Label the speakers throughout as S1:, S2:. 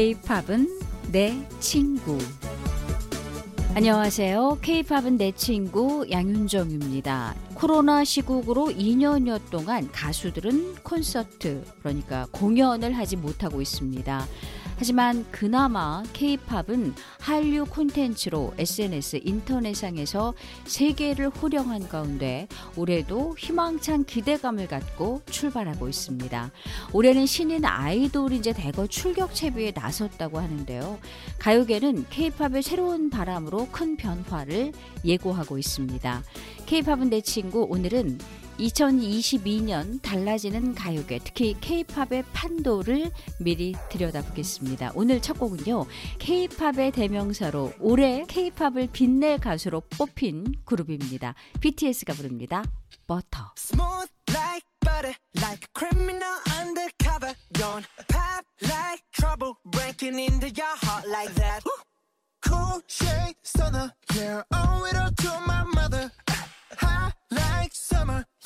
S1: K-팝은 내 친구. 안녕하세요. K-팝은 내 친구 양윤정입니다. 코로나 시국으로 2년여 동안 가수들은 콘서트, 그러니까 공연을 하지 못하고 있습니다. 하지만 그나마 K-팝은 한류 콘텐츠로 SNS 인터넷상에서 세계를 호령한 가운데 올해도 희망찬 기대감을 갖고 출발하고 있습니다. 올해는 신인 아이돌이 이제 대거 출격 채비에 나섰다고 하는데요. 가요계는 K-팝의 새로운 바람으로 큰 변화를 예고하고 있습니다. K-팝은 내 친구 오늘은 2022년 달라지는 가요계, 특히 K-팝의 판도를 미리 들여다보겠습니다. 오늘 첫 곡은요, K-팝의 대명사로 올해 K-팝을 빛낼 가수로 뽑힌 그룹입니다. BTS가 부릅니다. 버터. Butter, like a criminal undercover. Don't pop like trouble, breaking into your heart like that. Cool shade stunner, yeah, owe it all to my mother.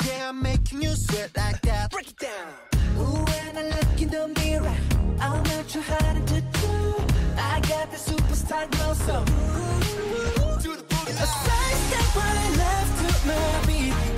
S1: High like summer. Yeah, I'm making you sweat like that. Break it down. Ooh, when I look in the mirror, I'm not too hard to do. I got the superstar glow, so ooh, do the boogie. A side step right left to my beat.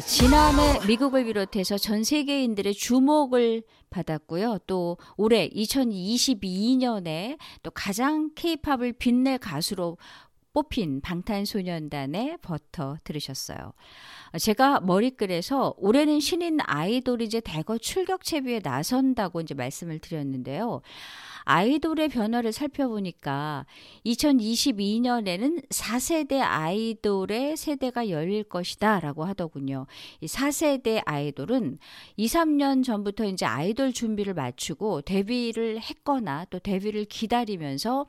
S1: 지난해 미국을 비롯해서 전 세계인들의 주목을 받았고요. 또 올해 2022년에 또 가장 케이팝을 빛낼 가수로 뽑힌 방탄소년단의 버터 들으셨어요. 제가 머리글에서 올해는 신인 아이돌이 이제 대거 출격 채비에 나선다고 이제 말씀을 드렸는데요. 아이돌의 변화를 살펴보니까 2022년에는 4세대 아이돌의 세대가 열릴 것이다 라고 하더군요. 이 4세대 아이돌은 2, 3년 전부터 이제 아이돌 준비를 마치고 데뷔를 했거나 또 데뷔를 기다리면서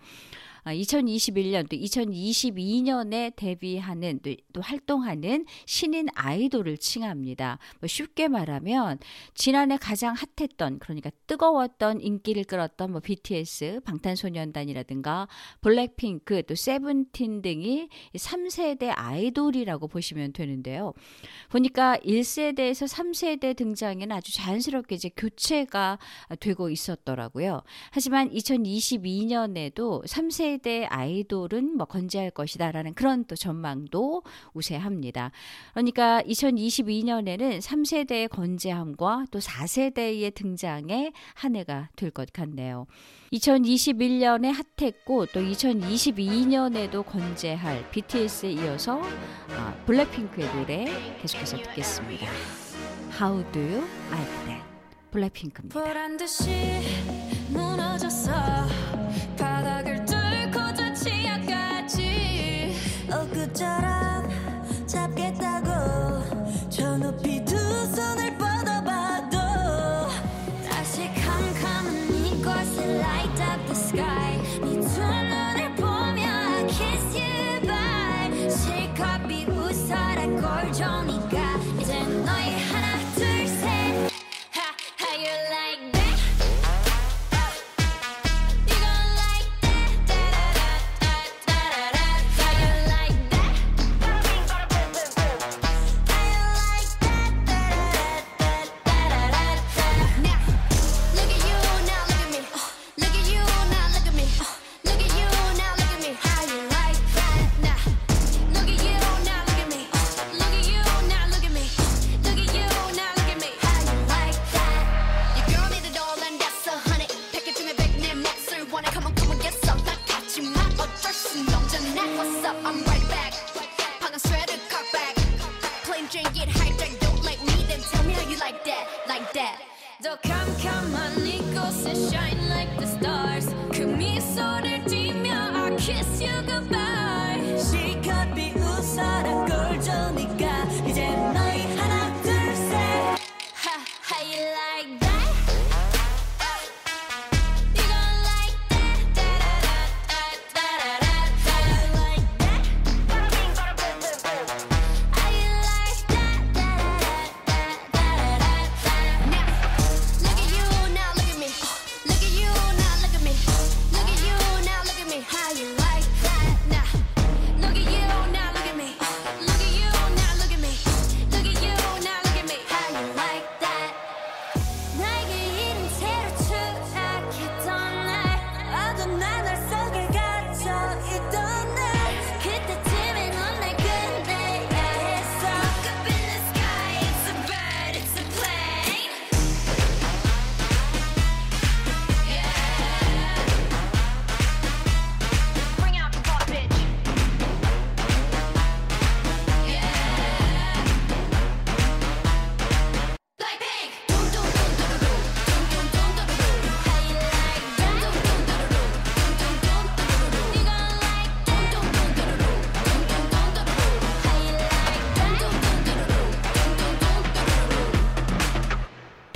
S1: 2021년 또 2022년에 데뷔하는 또, 또 활동하는 신인 아이돌을 칭합니다. 뭐 쉽게 말하면 지난해 가장 핫했던 그러니까 뜨거웠던 인기를 끌었던 뭐 BTS, 방탄소년단이라든가 블랙핑크 또 세븐틴 등이 3세대 아이돌이라고 보시면 되는데요. 보니까 1세대에서 3세대 등장에는 아주 자연스럽게 이제 교체가 되고 있었더라고요. 하지만 2022년에도 3세대
S2: 4세대 아이돌은 뭐 건재할 것이다라는 그런 또 전망도 우세합니다. 그러니까 2022년에는 3세대의 건재함과 또 4세대의 등장에 한 해가 될 것 같네요. 2021년에 핫했고 또 2022년에도 건재할 BTS에 이어서 아, 블랙핑크의 노래 계속해서 듣겠습니다. How do you like that? 블랙핑크입니다.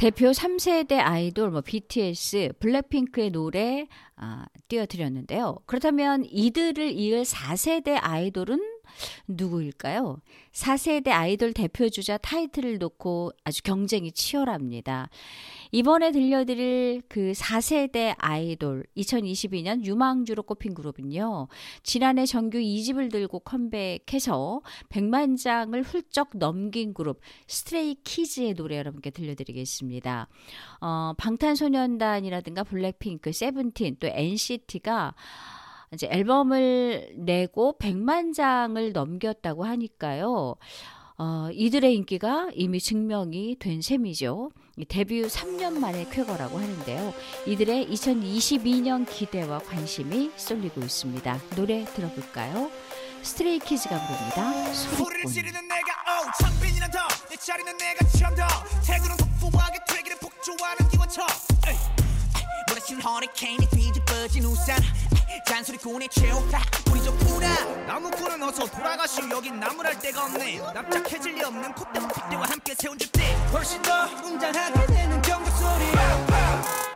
S2: 대표 3세대 아이돌 뭐 BTS, 블랙핑크의 노래 아, 띄워드렸는데요. 그렇다면 이들을 이을 4세대 아이돌은 누구일까요? 4세대 아이돌 대표주자 타이틀을 놓고 아주 경쟁이 치열합니다. 이번에 들려드릴 그 4세대 아이돌 2022년 유망주로 꼽힌 그룹은요. 지난해 정규 2집을 들고 컴백해서 100만 장을 훌쩍 넘긴 그룹 스트레이 키즈의 노래 여러분께 들려드리겠습니다. 어, 방탄소년단이라든가 블랙핑크, 세븐틴 또 NCT가 이제 앨범을 내고 100만 장을 넘겼다고 하니까요. 어, 이들의 인기가 이미 증명이 된 셈이죠. 이 데뷔 3년 만에 쾌거라고 하는데요. 이들의 2022년 기대와 관심이 쏠리고 있습니다. 노래 들어볼까요? 스트레이 키즈가 부릅니다.
S3: 소리를. 지르는 내가 오 창빈이란 더내 자리는 내가 더 태그는 폭포하게 되기를 폭주하는 기관총 에이, 에이, 몰아치는 허리케인이 뒤집어진 우산 잔소리꾼의 최후다 우리 좋구나 나무꾼은 어서 돌아가시오. 여긴 나무랄 데가 없네. 납작해질 리 없는 콧대와 핏대와 함께 세운 주대 훨씬 더 웅장하게 되는 경적 소리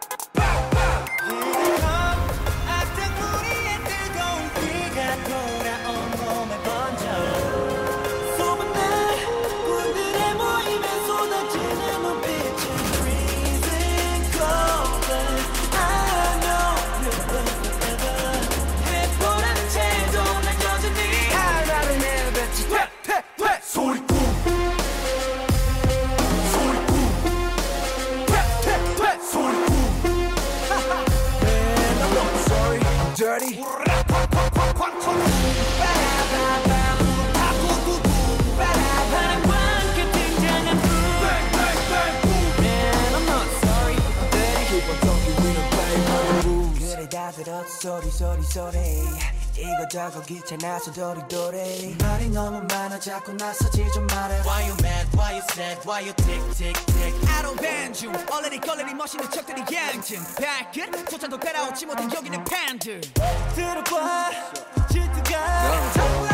S4: 것 소리 소리 소리 이거저거 귀찮아서 도리도리. 말이 너무 많아 자꾸 나서지 좀 말해. Why you mad, why you sad, why you tick tick tick? I don't bend you. 얼레리 걸레리 멋있는 척들이 양심 발끝 조찬도 따라오지 못해 여기는 팬들. 들어봐. 질투가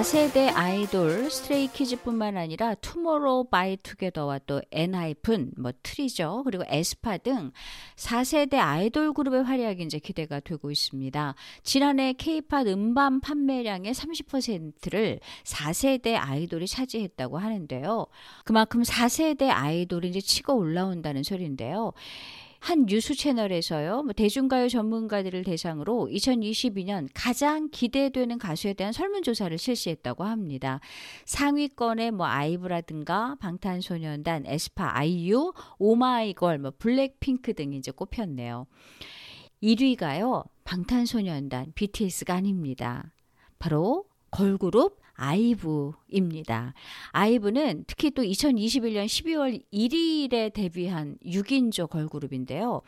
S1: 4세대 아이돌 스트레이키즈뿐만 아니라 투모로우 바이 투게더와 또 엔하이픈, 뭐 트레저 그리고 에스파 등 4세대 아이돌 그룹의 활약이 이제 기대가 되고 있습니다. 지난해 K-팝 음반 판매량의 30%를 4세대 아이돌이 차지했다고 하는데요. 그만큼 4세대 아이돌이 이제 치고 올라온다는 소리인데요. 한 뉴스 채널에서요, 뭐 대중가요 전문가들을 대상으로 2022년 가장 기대되는 가수에 대한 설문조사를 실시했다고 합니다. 상위권에 뭐 아이브라든가 방탄소년단, 에스파, 아이유, 오마이걸, 뭐 블랙핑크 등이 이제 꼽혔네요. 1위가요, 방탄소년단, BTS가 아닙니다. 바로 걸그룹 아이브입니다. 아이브는 특히 또 2021년 12월 1일에 데뷔한 6인조 걸그룹인데요.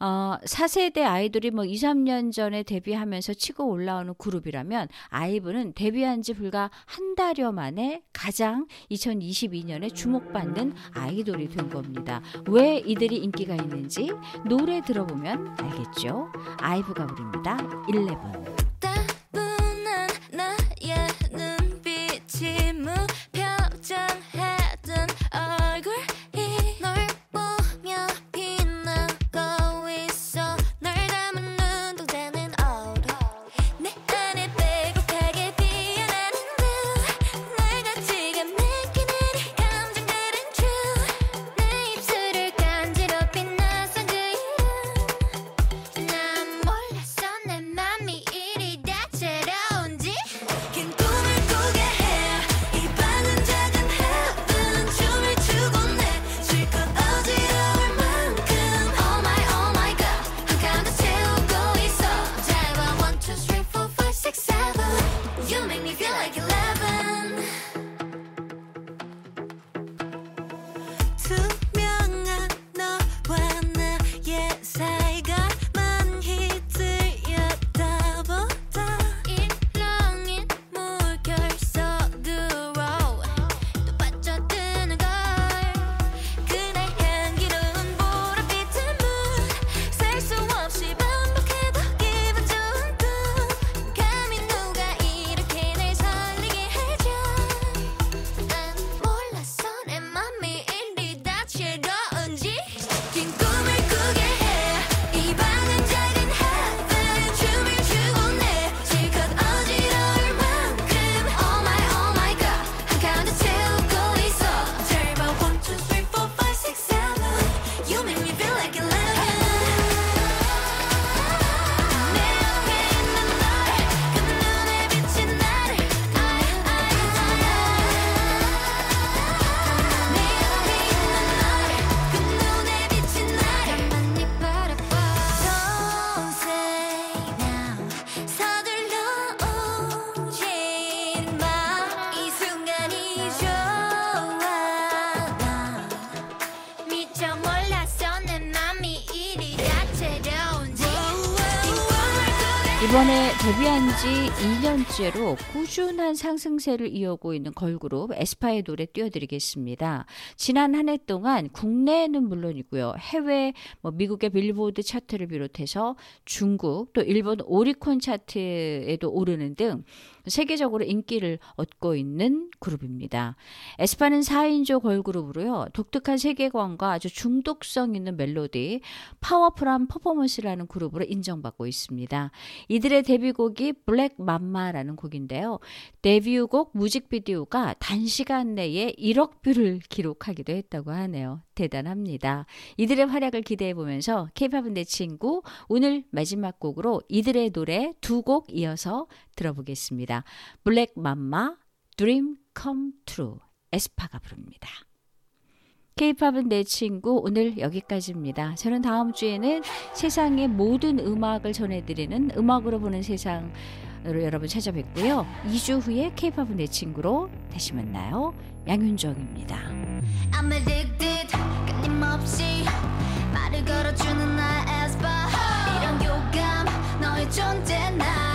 S1: 어, 4세대 아이돌이 뭐 2, 3년 전에 데뷔하면서 치고 올라오는 그룹이라면 아이브는 데뷔한 지 불과 한 달여 만에 가장 2022년에 주목받는 아이돌이 된 겁니다. 왜 이들이 인기가 있는지 노래 들어보면 알겠죠? 아이브가 부릅니다. 11. 데뷔한 지 2년째로 꾸준한 상승세를 이어오고 있는 걸그룹 에스파의 노래 띄워드리겠습니다. 지난 한 해 동안 국내는 물론이고요. 해외 뭐 미국의 빌보드 차트를 비롯해서 중국 또 일본 오리콘 차트에도 오르는 등 세계적으로 인기를 얻고 있는 그룹입니다. 에스파는 4인조 걸그룹으로요. 독특한 세계관과 아주 중독성 있는 멜로디, 파워풀한 퍼포먼스라는 그룹으로 인정받고 있습니다. 이들의 데뷔곡이 Black Mamba라는 곡인데요. 데뷔곡 뮤직비디오가 단시간 내에 1억 view를 기록하기도 했다고 하네요. 대단합니다. 이들의 활약을 기대해 보면서 케이팝은 내 친구 오늘 마지막 곡으로 이들의 노래 두 곡 이어서 들어보겠습니다. Black Mamba Dream Come True 에스파가 부릅니다. 케이팝은 내 친구 오늘 여기까지입니다. 저는 다음 주에는 세상의 모든 음악을 전해드리는 음악으로 보는 세상으로 여러분 찾아뵙고요. 2주 후에 케이팝은 내 친구로 다시 만나요. 양윤정입니다.
S2: 없이 말을 걸어주는 나의 에스파. 이런 교감 너의 존재 날